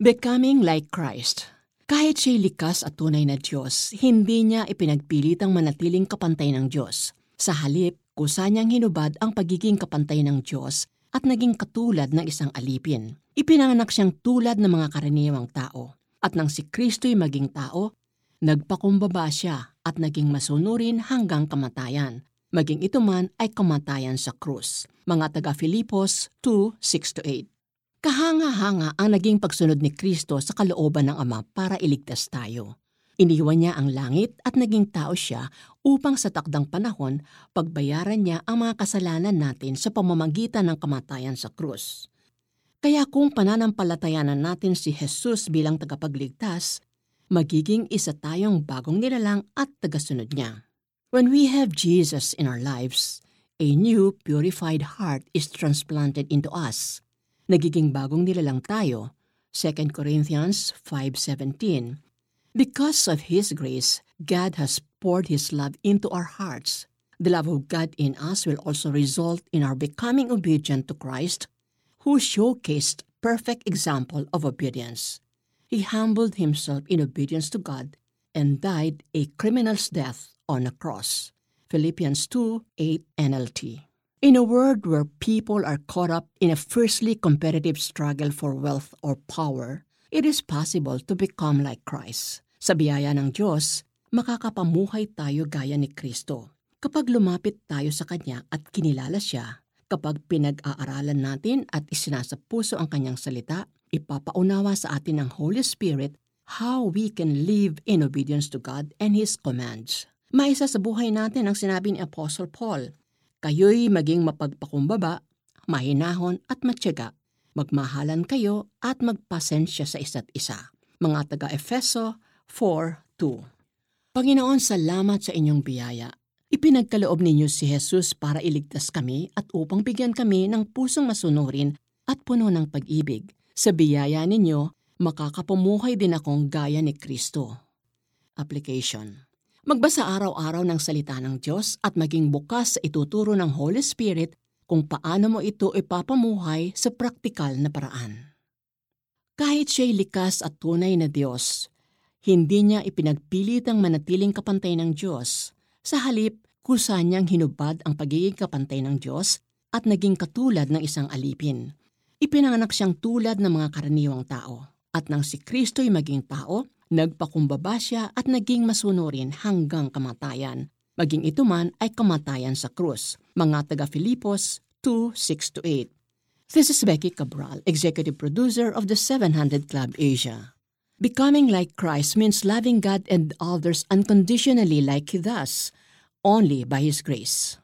Becoming like Christ. Kahit siya'y likas at tunay na Diyos, hindi niya ipinagpilitang manatiling kapantay ng Diyos. Sa halip, kusa niyang hinubad ang pagiging kapantay ng Diyos at naging katulad ng isang alipin. Ipinanganak siyang tulad ng mga karaniwang tao. At nang si Kristo'y maging tao, nagpakumbaba siya at naging masunurin hanggang kamatayan. Maging ito man ay kamatayan sa krus. Mga taga Filipos 2:6-8. Kahanga-hanga ang naging pagsunod ni Kristo sa kalooban ng Ama para iligtas tayo. Iniwan niya ang langit at naging tao siya upang sa takdang panahon pagbayaran niya ang mga kasalanan natin sa pamamagitan ng kamatayan sa krus. Kaya kung pananampalatayanan natin si Jesus bilang tagapagligtas, magiging isa tayong bagong nilalang at tagasunod niya. When we have Jesus in our lives, a new purified heart is transplanted into us nagiging bagong nilalang tayo, 2 Corinthians 5.17. Because of His grace, God has poured His love into our hearts. The love of God in us will also result in our becoming obedient to Christ, who showcased perfect example of obedience. He humbled himself in obedience to God and died a criminal's death on a cross. Philippians 2, 8 NLT. In a world where people are caught up in a fiercely competitive struggle for wealth or power, it is possible to become like Christ. Sa biyaya ng Diyos, makakapamuhay tayo gaya ni Kristo. Kapag lumapit tayo sa Kanya at kinilala Siya, kapag pinag-aaralan natin at isinasapuso ang Kanyang salita, ipapaunawa sa atin ng Holy Spirit how we can live in obedience to God and His commands. Maisa sa buhay natin ang sinabi ni Apostle Paul, Kayo'y maging mapagpakumbaba, mahinahon at matyaga. Magmahalan kayo at magpasensya sa isa't isa. Mga taga-Efeso 4.2 Panginoon, salamat sa inyong biyaya. Ipinagkaloob ninyo si Jesus para iligtas kami at upang bigyan kami ng pusong masunurin at puno ng pag-ibig. Sa biyaya ninyo, makakapumuhay din akong gaya ni Kristo. Application Magbasa araw-araw ng salita ng Diyos at maging bukas sa ituturo ng Holy Spirit kung paano mo ito ipapamuhay sa praktikal na paraan. Kahit siya'y likas at tunay na Diyos, hindi niya ipinagpilit ang manatiling kapantay ng Diyos. Sa halip, kusa niyang hinubad ang pagiging kapantay ng Diyos at naging katulad ng isang alipin. Ipinanganak siyang tulad ng mga karaniwang tao. At nang si Kristo'y maging tao, Nagpakumbaba siya at naging masunurin hanggang kamatayan. Maging ito man ay kamatayan sa krus. Mga taga Filipos 2:6-8. This is Becky Cabral, executive producer of the 700 Club Asia. Becoming like Christ means loving God and others unconditionally like He does, only by His grace.